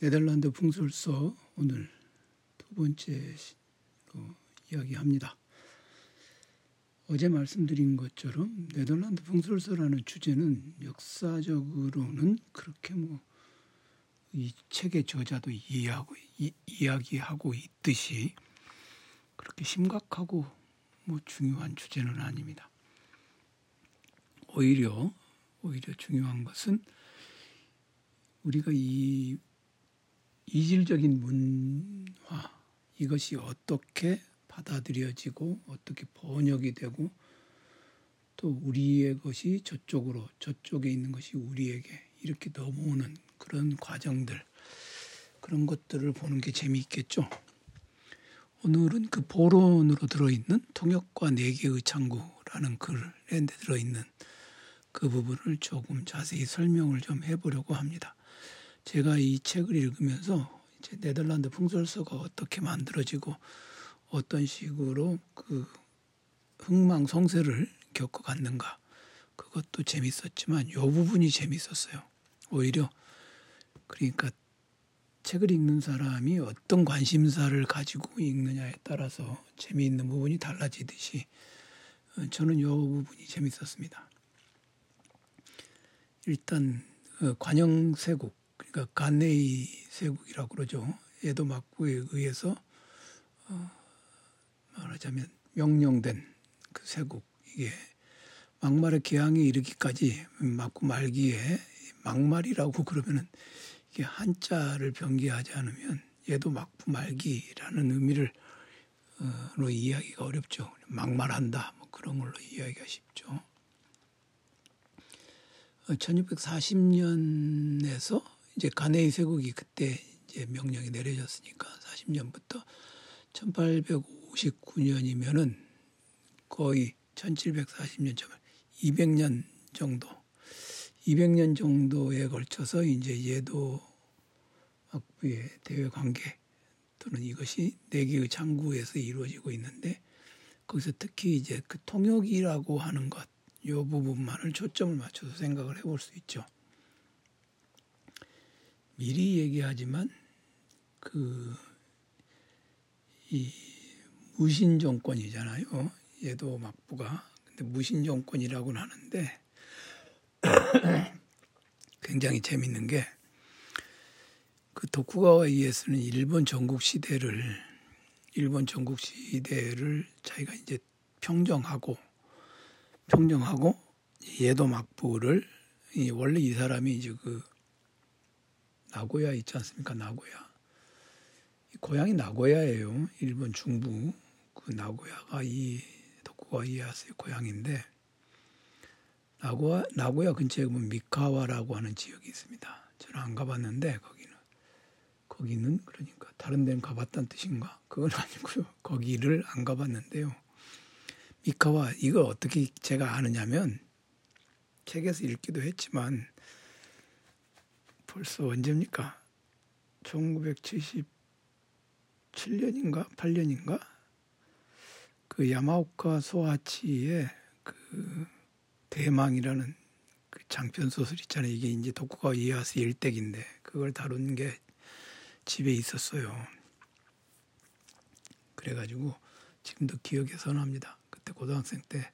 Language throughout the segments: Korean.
네덜란드 풍설서 오늘 두 번째로 이야기합니다. 어제 말씀드린 것처럼 네덜란드 풍설서라는 주제는 역사적으로는 그렇게 뭐 이 책의 저자도 이해하고 이, 이야기하고 있듯이 그렇게 심각하고 뭐 중요한 주제는 아닙니다. 오히려 오히려 중요한 것은 우리가 이 이질적인 문화 이것이 어떻게 받아들여지고 어떻게 번역이 되고 또 우리의 것이 저쪽으로 저쪽에 있는 것이 우리에게 이렇게 넘어오는 그런 과정들 그런 것들을 보는 게 재미있겠죠. 오늘은 그 보론으로 들어있는 통역과 네 개의 창구라는 글에 들어있는 그 부분을 조금 자세히 설명을 좀 해보려고 합니다. 제가 이 책을 읽으면서 이제 네덜란드 풍설서가 어떻게 만들어지고 어떤 식으로 그 흥망성쇠를 겪어갔는가 그것도 재밌었지만 요 부분이 재밌었어요. 오히려 그러니까 책을 읽는 사람이 어떤 관심사를 가지고 읽느냐에 따라서 재미있는 부분이 달라지듯이 어, 저는 요 부분이 재밌었습니다. 일단 어, 관영세국 그러니까 간네이 세국이라고 그러죠. 에도 막부에 의해서 어, 말하자면 명령된 그 세국 이게 막말의 개항에 이르기까지 막고 말기에 막말이라고 그러면은 이게 한자를 변기하지 않으면 얘도 막부 말기라는 의미를 어,로 이해하기가 어렵죠. 막말한다 뭐 그런 걸로 이해하기가 쉽죠. 1640년에서 어, 이제 가네이 세국이 그때 이제 명령이 내려졌으니까 40년부터 1859년이면은 거의 1740년 전 200년 정도 200년 정도에 걸쳐서 이제 예도 학부의 대외 관계 또는 이것이 네 개의 창구에서 이루어지고 있는데 거기서 특히 이제 그 통역이라고 하는 것, 요 부분만을 초점을 맞춰서 생각을 해볼 수 있죠. 미리 얘기하지만 그 이 무신 정권이잖아요. 얘도 막부가 근데 무신 정권이라고는 하는데 굉장히 재밌는 게 그 도쿠가와 이에스는 일본 전국 시대를 일본 전국 시대를 자기가 이제 평정하고 평정하고 예도 막부를 원래 이 사람이 이제 그 나고야 있지 않습니까? 나고야. 고향이 나고야예요. 일본 중부 그 나고야가 이 도쿠가 이에야스의 고향인데 나고야 나고야 근처에 보면 미카와라고 하는 지역이 있습니다. 저는 안 가봤는데 거기는 거기는 그러니까 다른 데는 가봤다는 뜻인가? 그건 아니고요. 거기를 안 가봤는데요. 미카와 이걸 어떻게 제가 아느냐면 책에서 읽기도 했지만 벌써 언제입니까? 1977년인가 8년인가 그 야마오카 소아치의 그 대망이라는 그 장편 소설 있잖아요. 이게 이제 도쿠가와 이에야스 일대기인데 그걸 다룬 게 집에 있었어요. 그래가지고 지금도 기억에 선합니다. 그때 고등학생 때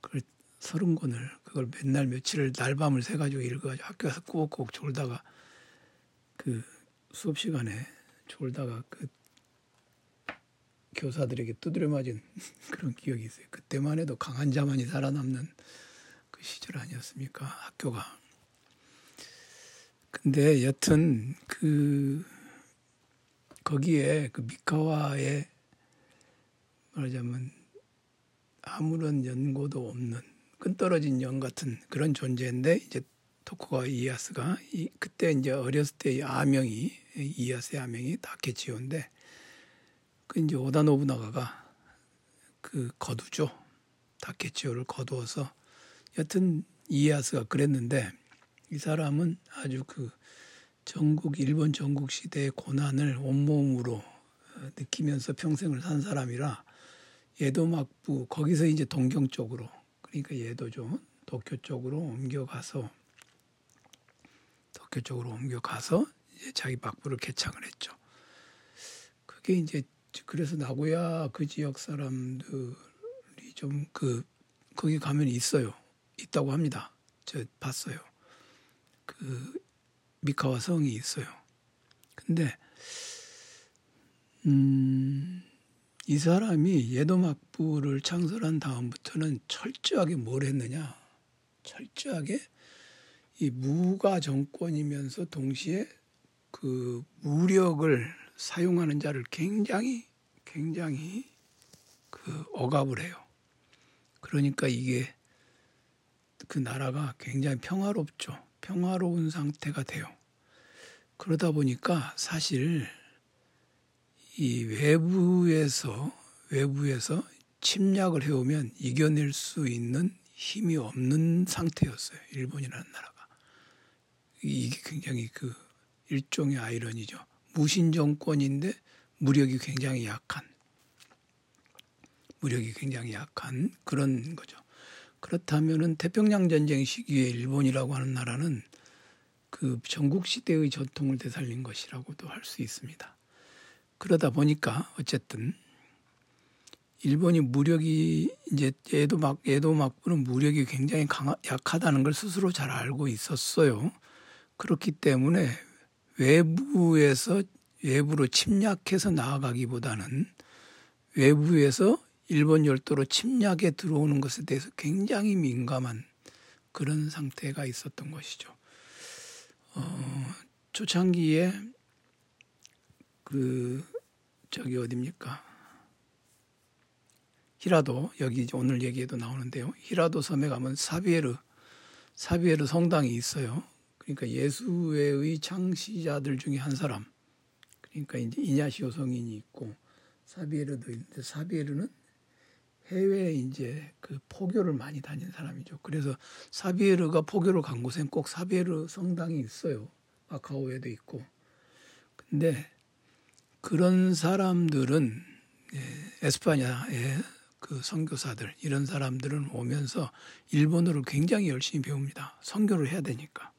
그걸 서른 권을 그걸 맨날 며칠을 날밤을 새가지고 읽어가지고 학교에서 꾸벅꾸벅 졸다가 그 수업 시간에 졸다가 그 교사들에게 두드려 맞은 그런 기억이 있어요. 그때만 해도 강한 자만이 살아남는 그 시절 아니었습니까? 학교가. 근데 여튼 그 거기에 그 미카와의 말하자면 아무런 연고도 없는 끈떨어진 영 같은 그런 존재인데 이제 토쿠가 이에야스가 이, 그때 이제 어렸을 때의 아명이 이에야스의 아명이 다케치오인데 그 이제 오다 노부나가가 그 거두죠. 다케치오를 거두어서 여튼 이에야스가 그랬는데 이 사람은 아주 그 전국 일본 전국 시대의 고난을 온몸으로 어, 느끼면서 평생을 산 사람이라 예도 막부 거기서 이제 동경 쪽으로 그러니까 예도죠 도쿄 쪽으로 옮겨가서 도쿄 쪽으로 옮겨가서 이제 자기 막부를 개창을 했죠. 그게 이제 그래서 나고야 그 지역 사람들이 좀 그 거기 가면 있어요. 있다고 합니다. 저 봤어요. 그 미카와 성이 있어요. 근데 음, 이 사람이 예도막부를 창설한 다음부터는 철저하게 뭘 했느냐? 철저하게 이 무가 정권이면서 동시에 그 무력을 사용하는 자를 굉장히 굉장히 그 억압을 해요. 그러니까 이게 그 나라가 굉장히 평화롭죠. 평화로운 상태가 돼요. 그러다 보니까 사실 이 외부에서 외부에서 침략을 해오면 이겨낼 수 있는 힘이 없는 상태였어요. 일본이라는 나라가. 이게 굉장히 그 일종의 아이러니죠. 무신 정권인데 무력이 굉장히 약한 무력이 굉장히 약한 그런 거죠. 그렇다면은 태평양 전쟁 시기에 일본이라고 하는 나라는 그 전국 시대의 전통을 되살린 것이라고도 할 수 있습니다. 그러다 보니까 어쨌든 일본이 무력이 이제 얘도 막 얘도 막부는 무력이 굉장히 강하, 약하다는 걸 스스로 잘 알고 있었어요. 그렇기 때문에 외부에서 외부로 침략해서 나아가기보다는 외부에서 일본 열도로 침략에 들어오는 것에 대해서 굉장히 민감한 그런 상태가 있었던 것이죠. 어, 초창기에 그 저기 어딥니까? 히라도 여기 오늘 얘기에도 나오는데요. 히라도 섬에 가면 사비에르 사비에르 성당이 있어요. 그러니까 예수회의 창시자들 중에 한 사람. 그러니까 이제 이냐시오 성인이 있고 사비에르도 있는데 사비에르는 해외에 이제 그 포교를 많이 다닌 사람이죠. 그래서 사비에르가 포교를 간 곳엔 꼭 사비에르 성당이 있어요. 마카오에도 있고. 근데 그런 사람들은 예, 에스파냐의 그 선교사들 이런 사람들은 오면서 일본어를 굉장히 열심히 배웁니다. 선교를 해야 되니까.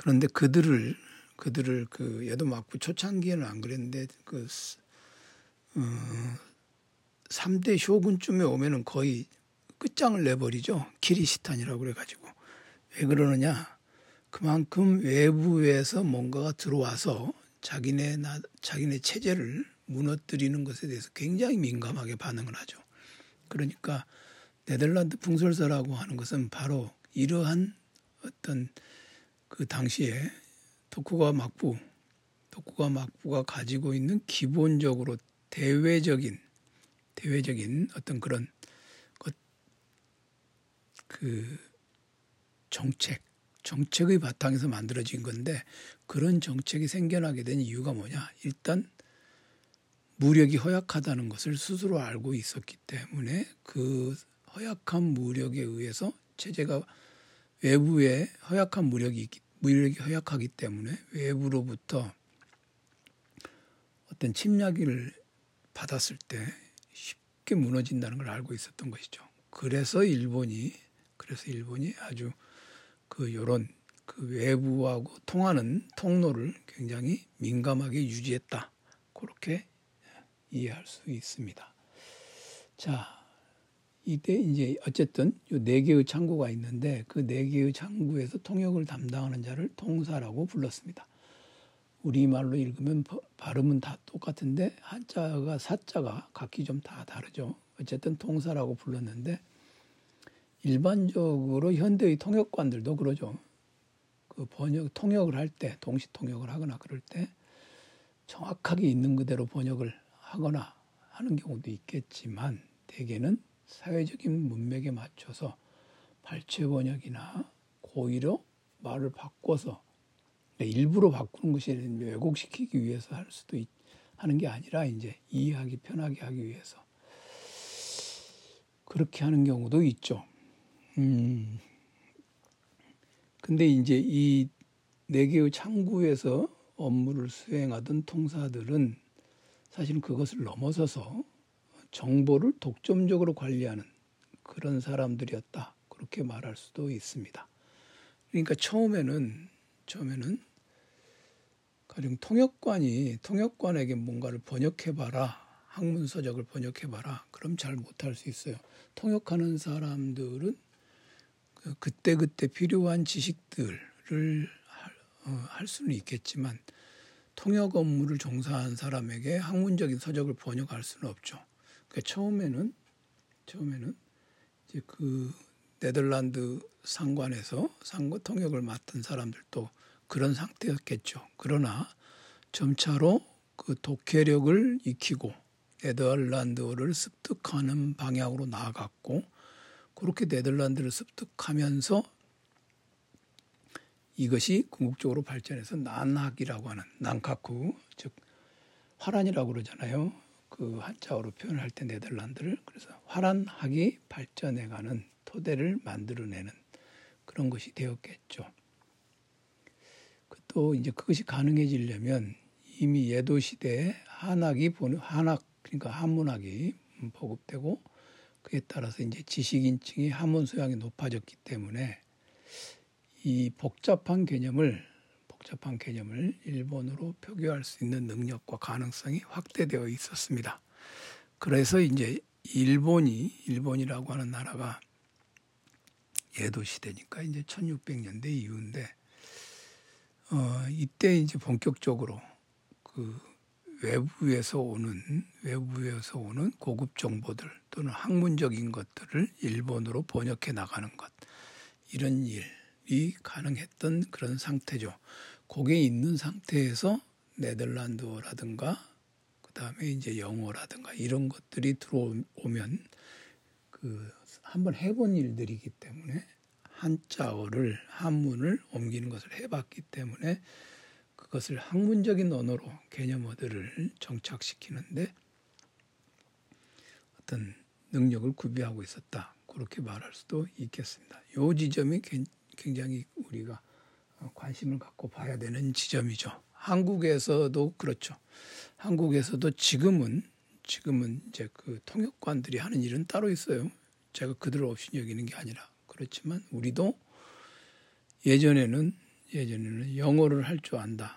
그런데 그들을 그들을 그 얘도 막고 초창기에는 안 그랬는데 그 어, 3대 쇼군쯤에 오면은 거의 끝장을 내버리죠. 키리시탄이라고 그래가지고. 왜 그러느냐. 그만큼 외부에서 뭔가가 들어와서 자기네 나, 자기네 체제를 무너뜨리는 것에 대해서 굉장히 민감하게 반응을 하죠. 그러니까 네덜란드 풍설사라고 하는 것은 바로 이러한 어떤 그 당시에 도쿠가 막부, 도쿠가 막부가 가지고 있는 기본적으로 대외적인 대외적인 어떤 그런 것, 그 정책, 정책의 바탕에서 만들어진 건데 그런 정책이 생겨나게 된 이유가 뭐냐? 일단 무력이 허약하다는 것을 스스로 알고 있었기 때문에 그 허약한 무력에 의해서 체제가 외부에 허약한 무력이 무력이 허약하기 때문에 외부로부터 어떤 침략을 받았을 때 쉽게 무너진다는 걸 알고 있었던 것이죠. 그래서 일본이 그래서 일본이 아주 그 요런 그 외부하고 통하는 통로를 굉장히 민감하게 유지했다. 그렇게 이해할 수 있습니다. 자, 이때 이제 어쨌든 네 개의 창구가 있는데 그 네 개의 창구에서 통역을 담당하는 자를 통사라고 불렀습니다. 우리말로 읽으면 발음은 다 똑같은데 한자가 사자가 각기 좀 다 다르죠. 어쨌든 통사라고 불렀는데 일반적으로 현대의 통역관들도 그러죠. 그 번역 통역을 할 때 동시 통역을 하거나 그럴 때 정확하게 있는 그대로 번역을 하거나 하는 경우도 있겠지만 대개는 사회적인 문맥에 맞춰서 발췌 번역이나 고의로 말을 바꿔서 일부러 바꾸는 것이 왜곡시키기 위해서 할 수도 있, 하는 게 아니라 이제 이해하기 편하게 하기 위해서 그렇게 하는 경우도 있죠. 음. 근데 이제 이 네 개의 창구에서 업무를 수행하던 통사들은 사실은 그것을 넘어서서 정보를 독점적으로 관리하는 그런 사람들이었다. 그렇게 말할 수도 있습니다. 그러니까 처음에는 처음에는 가령 통역관이 통역관에게 뭔가를 번역해 봐라 학문 서적을 번역해 봐라 그럼 잘 못할 수 있어요. 통역하는 사람들은 그 그때 그때 필요한 지식들을 할, 어, 할 수는 있겠지만 통역 업무를 종사한 사람에게 학문적인 서적을 번역할 수는 없죠. 그러니까 처음에는 처음에는 이제 그 네덜란드 상관에서 상고 통역을 맡은 사람들도 그런 상태였겠죠. 그러나 점차로 그 독해력을 익히고 네덜란드어를 습득하는 방향으로 나아갔고 그렇게 네덜란드를 습득하면서 이것이 궁극적으로 발전해서 난학이라고 하는 난카쿠 즉 화란이라고 그러잖아요. 그 한자어로 표현할 때 네덜란드를 그래서 화란학이 발전해가는 토대를 만들어내는 그런 것이 되었겠죠. 또 이제 그것이 가능해지려면 이미 예도 시대에 한학이 보는 한학 그러니까 한문학이 보급되고 그에 따라서 이제 지식인층이 한문 소양이 높아졌기 때문에 이 복잡한 개념을 복잡한 개념을 일본어로 표기할 수 있는 능력과 가능성이 확대되어 있었습니다. 그래서 이제 일본이 일본이라고 하는 나라가 예도 시대니까 이제 1600년대 이후인데 어 이때 이제 본격적으로 그 외부에서 오는 외부에서 오는 고급 정보들 또는 학문적인 것들을 일본어로 번역해 나가는 것 이런 일이 가능했던 그런 상태죠. 거기에 있는 상태에서 네덜란드어라든가 그다음에 이제 영어라든가 이런 것들이 들어오면 그 한번 해본 일들이기 때문에 한자어를 한문을 옮기는 것을 해봤기 때문에 그것을 학문적인 언어로 개념어들을 정착시키는데 어떤 능력을 구비하고 있었다. 그렇게 말할 수도 있겠습니다. 이 지점이 굉장히 우리가 관심을 갖고 봐야 되는 지점이죠. 한국에서도 그렇죠. 한국에서도 지금은 지금은 이제 그 통역관들이 하는 일은 따로 있어요. 제가 그들을 없이 여기는 게 아니라 그렇지만 우리도 예전에는 예전에는 영어를 할 줄 안다.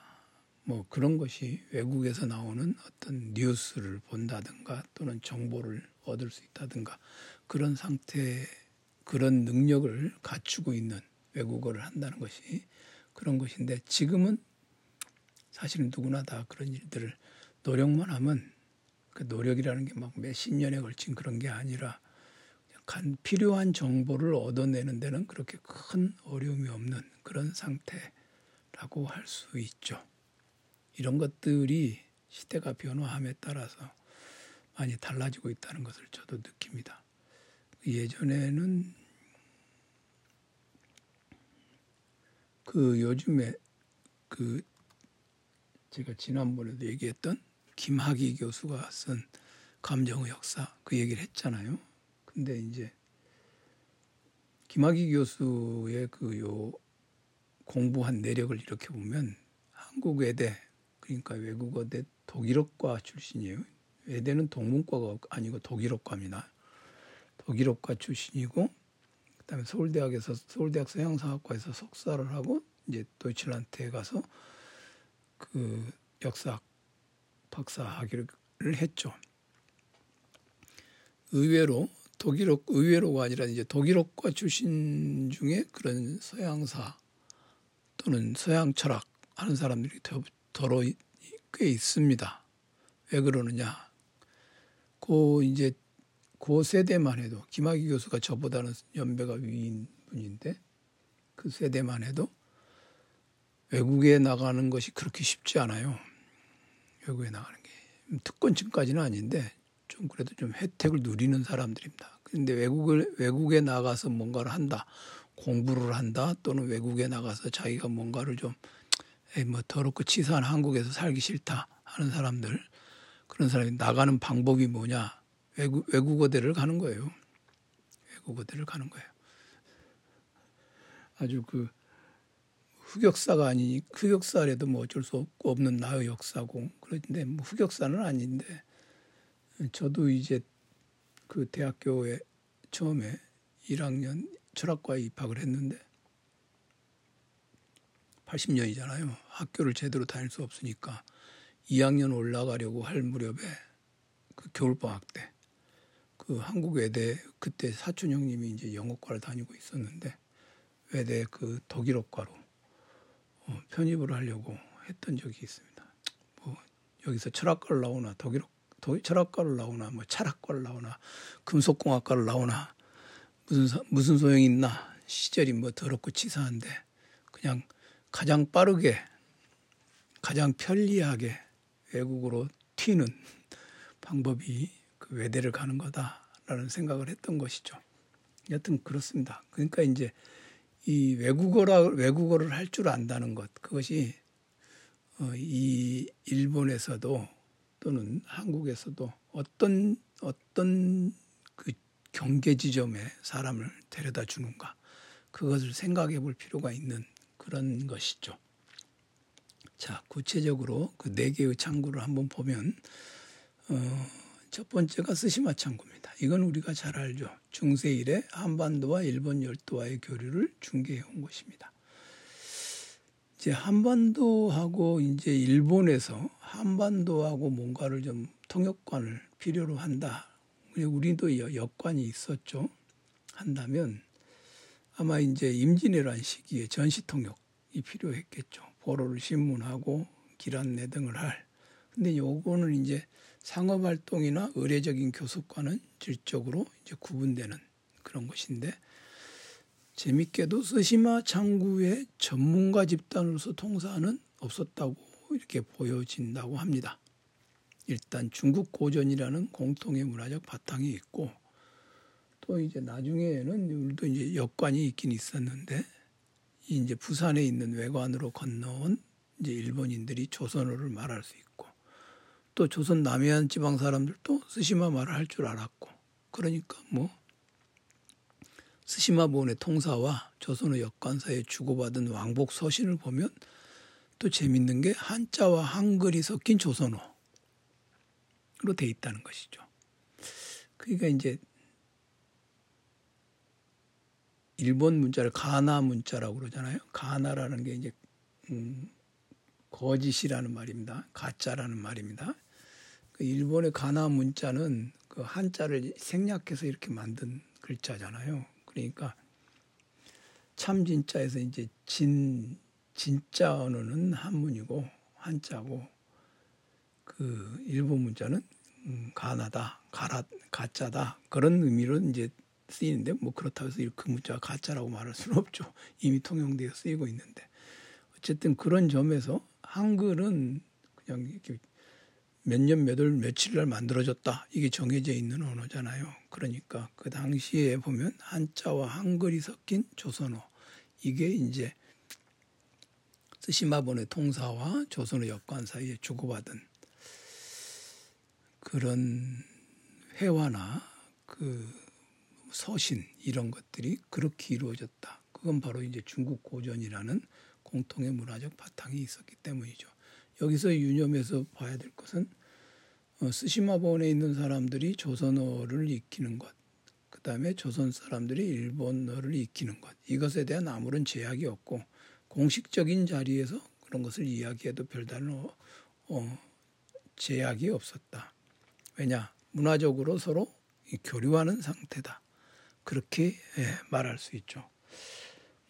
뭐 그런 것이 외국에서 나오는 어떤 뉴스를 본다든가 또는 정보를 얻을 수 있다든가 그런 상태 그런 능력을 갖추고 있는 외국어를 한다는 것이 그런 것인데 지금은 사실은 누구나 다 그런 일들을 노력만 하면 그 노력이라는 게 막 몇십 년에 걸친 그런 게 아니라 간 필요한 정보를 얻어내는 데는 그렇게 큰 어려움이 없는 그런 상태라고 할 수 있죠. 이런 것들이 시대가 변화함에 따라서 많이 달라지고 있다는 것을 저도 느낍니다. 예전에는 그 요즘에 그 제가 지난번에도 얘기했던 김학의 교수가 쓴 감정의 역사 그 얘기를 했잖아요. 근데 이제 김학의 교수의 그 요 공부한 내력을 이렇게 보면 한국 외대 그러니까 외국어대 독일어과 출신이에요. 외대는 동문과가 아니고 독일어과입니다. 독일어과 출신이고 그다음에 서울대학에서 서울대학 서양사학과에서 석사를 하고 이제 도이칠란트에 가서 그 역사 박사 학위를 했죠. 의외로 독일어 의외로가 아니라 이제 독일어과 출신 중에 그런 서양사 또는 서양 철학 하는 사람들이 더러 꽤 있습니다. 왜 그러느냐? 그 이제 그 세대만 해도 김학의 교수가 저보다는 연배가 위인 분인데 그 세대만 해도 외국에 나가는 것이 그렇게 쉽지 않아요. 외국에 나가는 게 특권층까지는 아닌데 좀 그래도 좀 혜택을 누리는 사람들입니다. 근데 외국을 외국에 나가서 뭔가를 한다, 공부를 한다, 또는 외국에 나가서 자기가 뭔가를 좀 에이 뭐 더럽고 치사한 한국에서 살기 싫다 하는 사람들 그런 사람이 나가는 방법이 뭐냐 외국 외국어대를 가는 거예요. 외국어대를 가는 거예요. 아주 그 흑역사가 아니니 흑역사라도 뭐 어쩔 수 없는 나의 역사고 그런데 뭐 흑역사는 아닌데 저도 이제 그 대학교에 처음에 1학년 철학과에 입학을 했는데 80년이잖아요. 학교를 제대로 다닐 수 없으니까 2학년 올라가려고 할 무렵에 그 겨울방학 때 그 한국 외대 그때 사촌 형님이 이제 영어과를 다니고 있었는데 외대 그 독일어과로 어, 편입을 하려고 했던 적이 있습니다. 뭐 여기서 철학과를 나오나 독일어 도, 철학과를 나오나 뭐 철학과를 나오나 금속공학과를 나오나 무슨 무슨 소용이 있나 시절이 뭐 더럽고 치사한데 그냥 가장 빠르게 가장 편리하게 외국으로 튀는 방법이 그 외대를 가는 거다라는 생각을 했던 것이죠. 여튼 그렇습니다. 그러니까 이제 이 외국어라 외국어를 할 줄 안다는 것 그것이 어, 이 일본에서도 또는 한국에서도 어떤 어떤 그 경계 지점에 사람을 데려다 주는가 그것을 생각해 볼 필요가 있는 그런 것이죠. 자, 구체적으로 그 네 개의 창구를 한번 보면 어, 첫 번째가 스시마 창구입니다. 이건 우리가 잘 알죠. 중세 이래 한반도와 일본 열도와의 교류를 중개해 온 것입니다. 이제 한반도하고 이제 일본에서 한반도하고 뭔가를 좀 통역관을 필요로 한다. 우리도 여관이 있었죠. 한다면 아마 이제 임진왜란 시기에 전시 통역이 필요했겠죠. 보로를 신문하고 길 안내 등을 할. 근데 요거는 이제 상업 활동이나 의례적인 교섭과는 질적으로 이제 구분되는 그런 것인데 재밌게도 스시마 창구의 전문가 집단으로서 통사는 없었다고 이렇게 보여진다고 합니다. 일단 중국 고전이라는 공통의 문화적 바탕이 있고 또 이제 나중에는 우리도 이제 역관이 있긴 있었는데 이제 부산에 있는 외관으로 건너온 이제 일본인들이 조선어를 말할 수 있고 또 조선 남해안 지방 사람들도 스시마 말을 할 줄 알았고 그러니까 뭐 스시마 본의 통사와 조선의 역관사에 주고받은 왕복 서신을 보면 또 재밌는 게 한자와 한글이 섞인 조선어로 돼 있다는 것이죠. 그러니까 이제 일본 문자를 가나 문자라고 그러잖아요. 가나라는 게 이제 음, 거짓이라는 말입니다. 가짜라는 말입니다. 그 일본의 가나 문자는 그 한자를 생략해서 이렇게 만든 글자잖아요. 그러니까 참 진짜에서 이제 진 진짜 언어는 한문이고 한자고 그 일본 문자는 음, 가나다, 가라, 가짜다 그런 의미로 이제 쓰이는데 뭐 그렇다고 해서 그 문자가 가짜라고 말할 수는 없죠. 이미 통용되어 쓰이고 있는데 어쨌든 그런 점에서 한글은 그냥 이렇게 몇 년, 몇 월, 며칠 날 만들어졌다. 이게 정해져 있는 언어잖아요. 그러니까 그 당시에 보면 한자와 한글이 섞인 조선어. 이게 이제 스시마본의 통사와 조선어 역관 사이에 주고받은 그런 회화나 그 서신 이런 것들이 그렇게 이루어졌다. 그건 바로 이제 중국 고전이라는 공통의 문화적 바탕이 있었기 때문이죠. 여기서 유념해서 봐야 될 것은 어, 스시마본에 있는 사람들이 조선어를 익히는 것, 그 다음에 조선 사람들이 일본어를 익히는 것, 이것에 대한 아무런 제약이 없고 공식적인 자리에서 그런 것을 이야기해도 별다른 어, 어, 제약이 없었다. 왜냐? 문화적으로 서로 교류하는 상태다. 그렇게 예, 말할 수 있죠.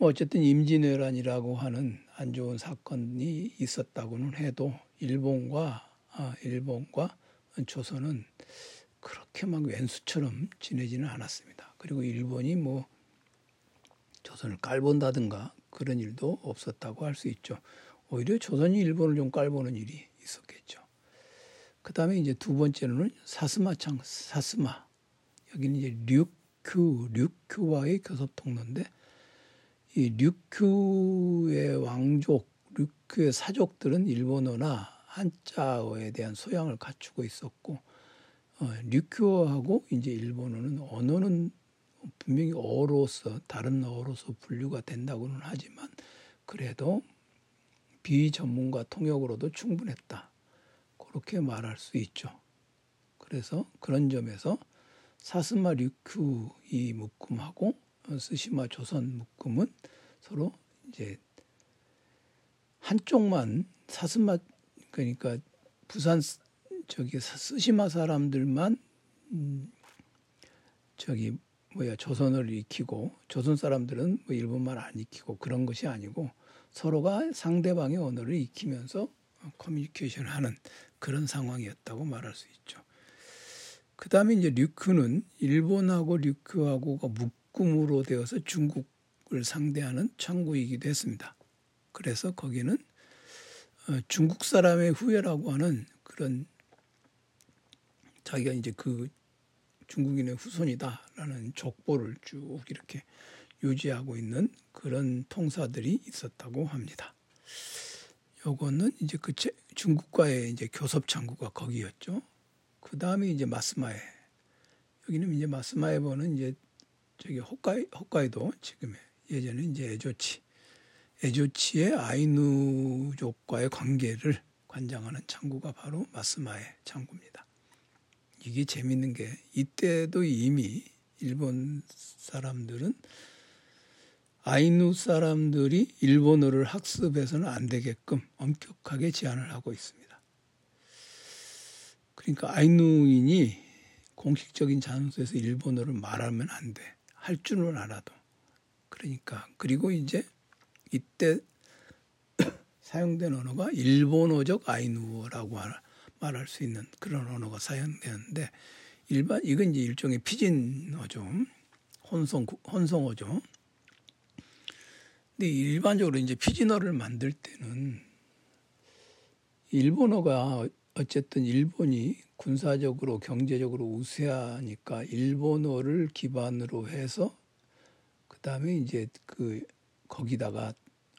뭐 어쨌든 임진왜란이라고 하는 안 좋은 사건이 있었다고는 해도 일본과 아, 일본과 조선은 그렇게 막 왼수처럼 지내지는 않았습니다. 그리고 일본이 뭐 조선을 깔본다든가 그런 일도 없었다고 할 수 있죠. 오히려 조선이 일본을 좀 깔보는 일이 있었겠죠. 그 다음에 이제 두 번째로는 사스마창, 사스마. 여기는 이제 류큐, 류큐와의 교섭 통로인데 이 류큐의 왕족, 류큐의 사족들은 일본어나 한자어에 대한 소양을 갖추고 있었고 어, 류큐어하고 이제 일본어는 언어는 분명히 어로서 다른 어로서 분류가 된다고는 하지만 그래도 비전문가 통역으로도 충분했다. 그렇게 말할 수 있죠. 그래서 그런 점에서 사스마 류큐 이 묶음하고 스시마 조선 묶음은 서로 이제 한쪽만 사스마 그러니까 부산 저기 스시마 사람들만 음 저기 뭐야 조선을 익히고 조선 사람들은 뭐 일본말 안 익히고 그런 것이 아니고 서로가 상대방의 언어를 익히면서 커뮤니케이션을 하는 그런 상황이었다고 말할 수 있죠. 그 다음에 이제 류크는 일본하고 류크하고가 묶 음으로 되어서 중국을 상대하는 창구이기도 했습니다. 그래서 거기는 어, 중국 사람의 후예라고 하는 그런 자기가 이제 그 중국인의 후손이다라는 족보를 쭉 이렇게 유지하고 있는 그런 통사들이 있었다고 합니다. 요거는 이제 그 중국과의 이제 교섭 창구가 거기였죠. 그 다음에 이제 마스마에 여기는 이제 마스마에버는 이제 저기 홋카이 홋카이도 지금 예전에 이제 에조치 에조치의 아이누족과의 관계를 관장하는 창구가 바로 마스마에 창구입니다. 이게 재밌는 게 이때도 이미 일본 사람들은 아이누 사람들이 일본어를 학습해서는 안 되게끔 엄격하게 제한을 하고 있습니다. 그러니까 아이누인이 공식적인 장소에서 일본어를 말하면 안 돼. 할 줄은 알아도. 그러니까 그리고 이제 이때 사용된 언어가 일본어적 아이누어라고 말할 수 있는 그런 언어가 사용되는데 일반 이건 이제 일종의 피진어죠. 혼성 혼성어죠. 근데 일반적으로 이제 피진어를 만들 때는 일본어가 어쨌든 일본이 군사적으로 경제적으로 우세하니까 일본어를 기반으로 해서 그다음에 이제 그 거기다가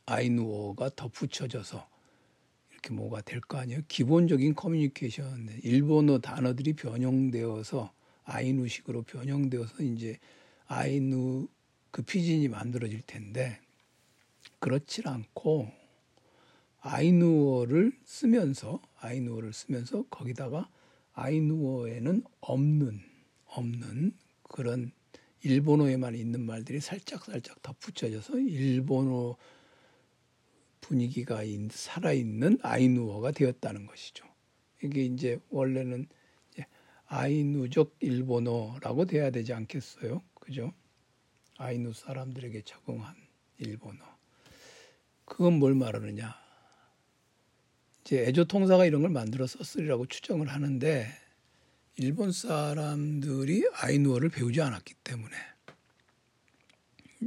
아이누어가 덧붙여져서 이렇게 뭐가 될 거 아니에요. 기본적인 커뮤니케이션 일본어 단어들이 변형되어서 아이누식으로 변형되어서 이제 아이누 그 피진이 만들어질 텐데 그렇질 않고 아이누어를 쓰면서 아이누어를 쓰면서 거기다가 아이누어에는 없는 없는 그런 일본어에만 있는 말들이 살짝 살짝 덧붙여져서 일본어 분위기가 살아 있는 아이누어가 되었다는 것이죠. 이게 이제 원래는 이제 아이누적 일본어라고 돼야 되지 않겠어요? 그죠? 아이누 사람들에게 적응한 일본어. 그건 뭘 말하느냐? 이제 애조 통사가 이런 걸 만들어 썼으리라고 추정을 하는데 일본 사람들이 아이누어를 배우지 않았기 때문에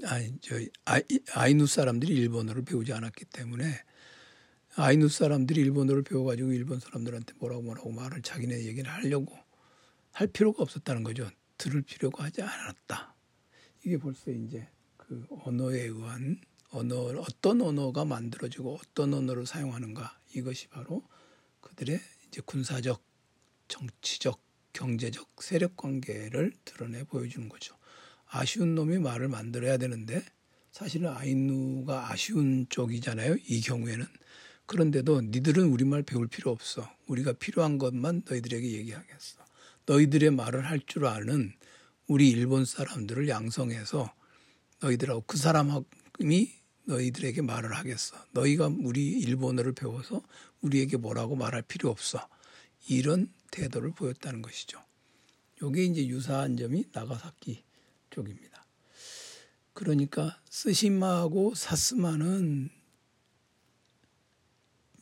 아니 저 아이, 누 사람들이 일본어를 배우지 않았기 때문에 아이누 사람들이 일본어를 배워가지고 일본 사람들한테 뭐라고 뭐라고 말을 자기네 얘기를 하려고 할 필요가 없었다는 거죠. 들을 필요가 하지 않았다. 이게 벌써 이제 그 언어에 의한 언어 어떤 언어가 만들어지고 어떤 언어를 사용하는가 이것이 바로 그들의 이제 군사적, 정치적, 경제적 세력 관계를 드러내 보여주는 거죠. 아쉬운 놈이 말을 만들어야 되는데 사실은 아이누가 아쉬운 쪽이잖아요. 이 경우에는 그런데도 니들은 우리말 배울 필요 없어. 우리가 필요한 것만 너희들에게 얘기하겠어. 너희들의 말을 할 줄 아는 우리 일본 사람들을 양성해서 너희들하고 그 사람이 너희들에게 말을 하겠어. 너희가 우리 일본어를 배워서 우리에게 뭐라고 말할 필요 없어. 이런 태도를 보였다는 것이죠. 요게 이제 유사한 점이 나가사키 쪽입니다. 그러니까 스시마하고 사스마는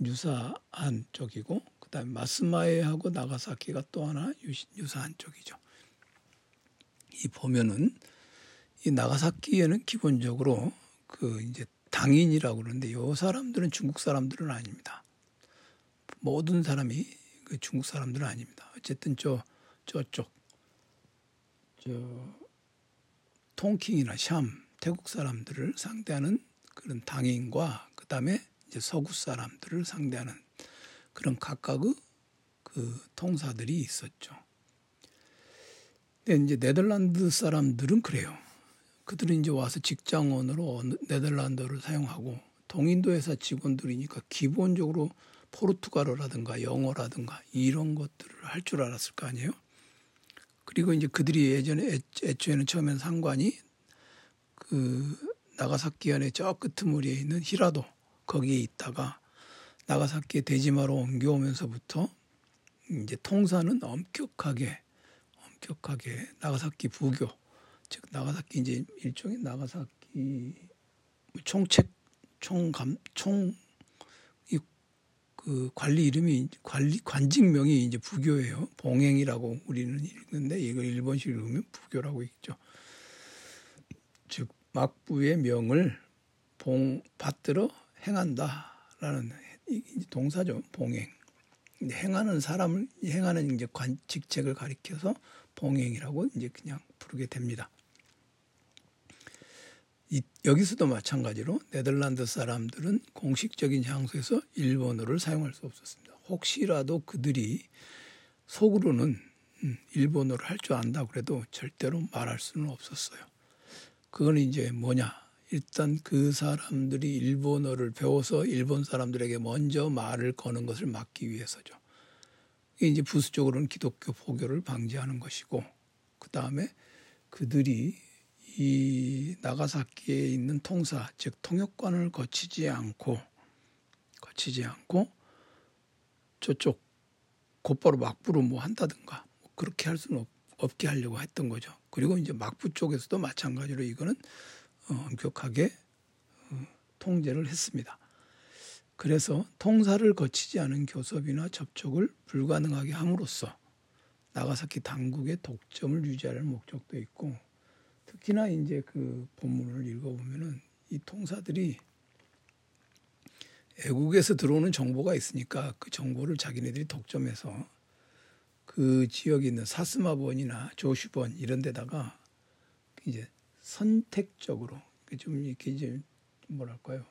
유사한 쪽이고 그다음에 마스마에하고 나가사키가 또 하나 유사한 쪽이죠. 이 보면은 이 나가사키에는 기본적으로 그 이제 당인이라고 그러는데 요 사람들은 중국 사람들은 아닙니다. 모든 사람이 그 중국 사람들은 아닙니다. 어쨌든 저 저쪽 저 통킹이나 샴 태국 사람들을 상대하는 그런 당인과 그다음에 이제 서구 사람들을 상대하는 그런 각각의 그 통사들이 있었죠. 근데 이제 네덜란드 사람들은 그래요. 그들은 이제 와서 직장원으로 네덜란드를 사용하고 동인도 회사 직원들이니까 기본적으로 포르투갈어라든가 영어라든가 이런 것들을 할 줄 알았을 거 아니에요. 그리고 이제 그들이 예전에 애초에는 처음에는 상관이 그 나가사키 현의 저 끄트머리에 있는 히라도 거기에 있다가 나가사키 대지마로 옮겨오면서부터 이제 통사는 엄격하게 엄격하게 나가사키 부교 즉 나가사키 이제 일종의 나가사키 총책 총감 총그 관리 이름이 관리 관직명이 이제 부교예요. 봉행이라고 우리는 읽는데 이걸 일본식으로 보면 부교라고 읽죠. 즉 막부의 명을 봉 받들어 행한다라는 동사죠. 봉행. 행하는 사람을 행하는 이제 관 직책을 가리켜서 봉행이라고 이제 그냥 부르게 됩니다. 이, 여기서도 마찬가지로 네덜란드 사람들은 공식적인 장소에서 일본어를 사용할 수 없었습니다. 혹시라도 그들이 속으로는 음, 일본어를 할 줄 안다 그래도 절대로 말할 수는 없었어요. 그건 이제 뭐냐? 일단 그 사람들이 일본어를 배워서 일본 사람들에게 먼저 말을 거는 것을 막기 위해서죠. 이제 부수적으로는 기독교 포교를 방지하는 것이고, 그 다음에 그들이 이 나가사키에 있는 통사 즉 통역관을 거치지 않고 거치지 않고 저쪽 곧바로 막부로 뭐 한다든가 뭐 그렇게 할 수는 없, 없게 하려고 했던 거죠. 그리고 이제 막부 쪽에서도 마찬가지로 이거는 어, 엄격하게 어, 통제를 했습니다. 그래서 통사를 거치지 않은 교섭이나 접촉을 불가능하게 함으로써 나가사키 당국의 독점을 유지하는 목적도 있고 특히나 이제 그 본문을 읽어보면은 이 통사들이 애국에서 들어오는 정보가 있으니까 그 정보를 자기네들이 독점해서 그 지역에 있는 사스마본이나 조슈본 이런 데다가 이제 선택적으로 좀 이렇게 이제 뭐랄까요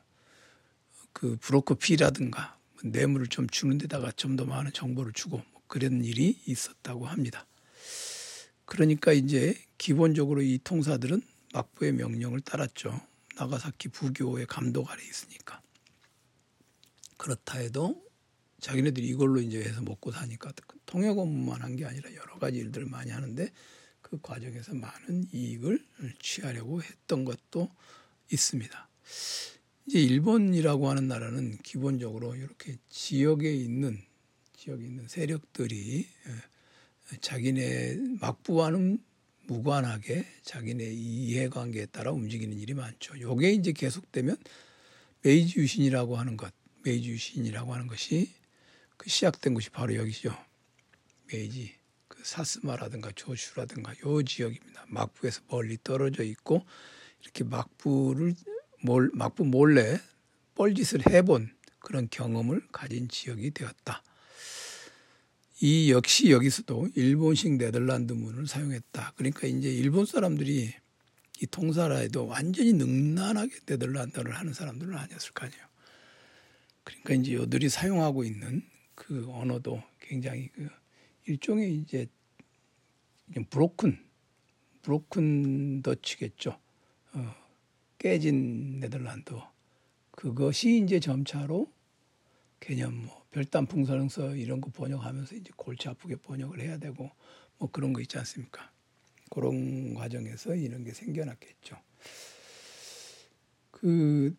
그 브로커 피라든가 뇌물을 좀 주는 데다가 좀 더 많은 정보를 주고 뭐 그런 일이 있었다고 합니다. 그러니까 이제 기본적으로 이 통사들은 막부의 명령을 따랐죠. 나가사키 부교의 감독 아래 있으니까. 그렇다 해도 자기네들이 이걸로 이제 해서 먹고 사니까 통역 업무만 한 게 아니라 여러 가지 일들을 많이 하는데 그 과정에서 많은 이익을 취하려고 했던 것도 있습니다. 이제 일본이라고 하는 나라는 기본적으로 이렇게 지역에 있는 지역에 있는 세력들이 예, 자기네 막부와는 무관하게 자기네 이해관계에 따라 움직이는 일이 많죠. 요게 이제 계속되면 메이지 유신이라고 하는 것, 메이지 유신이라고 하는 것이 그 시작된 곳이 바로 여기죠. 메이지 그 사쓰마라든가 조슈라든가 요 지역입니다. 막부에서 멀리 떨어져 있고 이렇게 막부를 몰, 막부 몰래 뻘짓을 해본 그런 경험을 가진 지역이 되었다. 이 역시 여기서도 일본식 네덜란드 문을 사용했다. 그러니까 이제 일본 사람들이 이 통사라 해도 완전히 능란하게 네덜란드를 하는 사람들은 아니었을 거 아니에요. 그러니까 이제 요들이 사용하고 있는 그 언어도 굉장히 그 일종의 이제 브로큰 브로큰 더치겠죠. 어, 깨진 네덜란드 그것이 이제 점차로 개념 뭐 별단 풍선서 이런 거 번역하면서 이제 골치 아프게 번역을 해야 되고 뭐 그런 거 있지 않습니까? 그런 과정에서 이런 게 생겨났겠죠. 그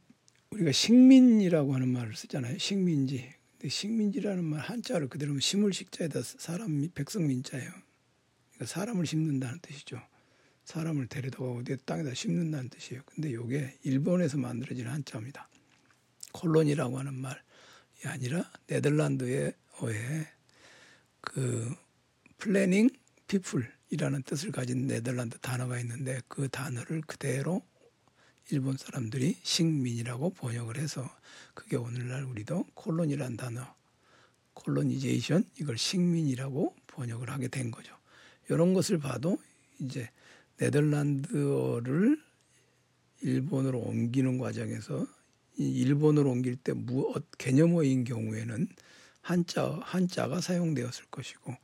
우리가 식민이라고 하는 말을 쓰잖아요. 식민지. 근데 식민지라는 말 한자를 그대로 심을 식자에다 사람 백성 민자예요. 그러니까 사람을 심는다는 뜻이죠. 사람을 데려다가 어디 땅에다 심는다는 뜻이에요. 근데 이게 일본에서 만들어진 한자입니다. colony라고 하는 말이 아니라 네덜란드의 어에 그 planting people이라는 뜻을 가진 네덜란드 단어가 있는데 그 단어를 그대로 일본 사람들이 식민이라고 번역을 해서 그게 오늘날 우리도 colony란 단어 colonization 이걸 식민이라고 번역을 하게 된 거죠. 이런 것을 봐도 이제 네덜란드어를 일본어로 옮기는 과정에서 일본어로 옮길 때 무, 어, 개념어인 경우에는 한자 한자가 사용되었을 것이고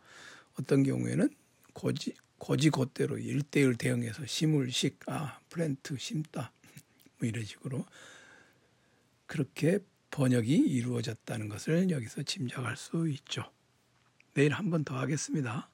어떤 경우에는 고지 고지 곧대로 일대일 대응해서 심을식 아 플랜트 심다 뭐 이런 식으로 그렇게 번역이 이루어졌다는 것을 여기서 짐작할 수 있죠. 내일 한 번 더 하겠습니다.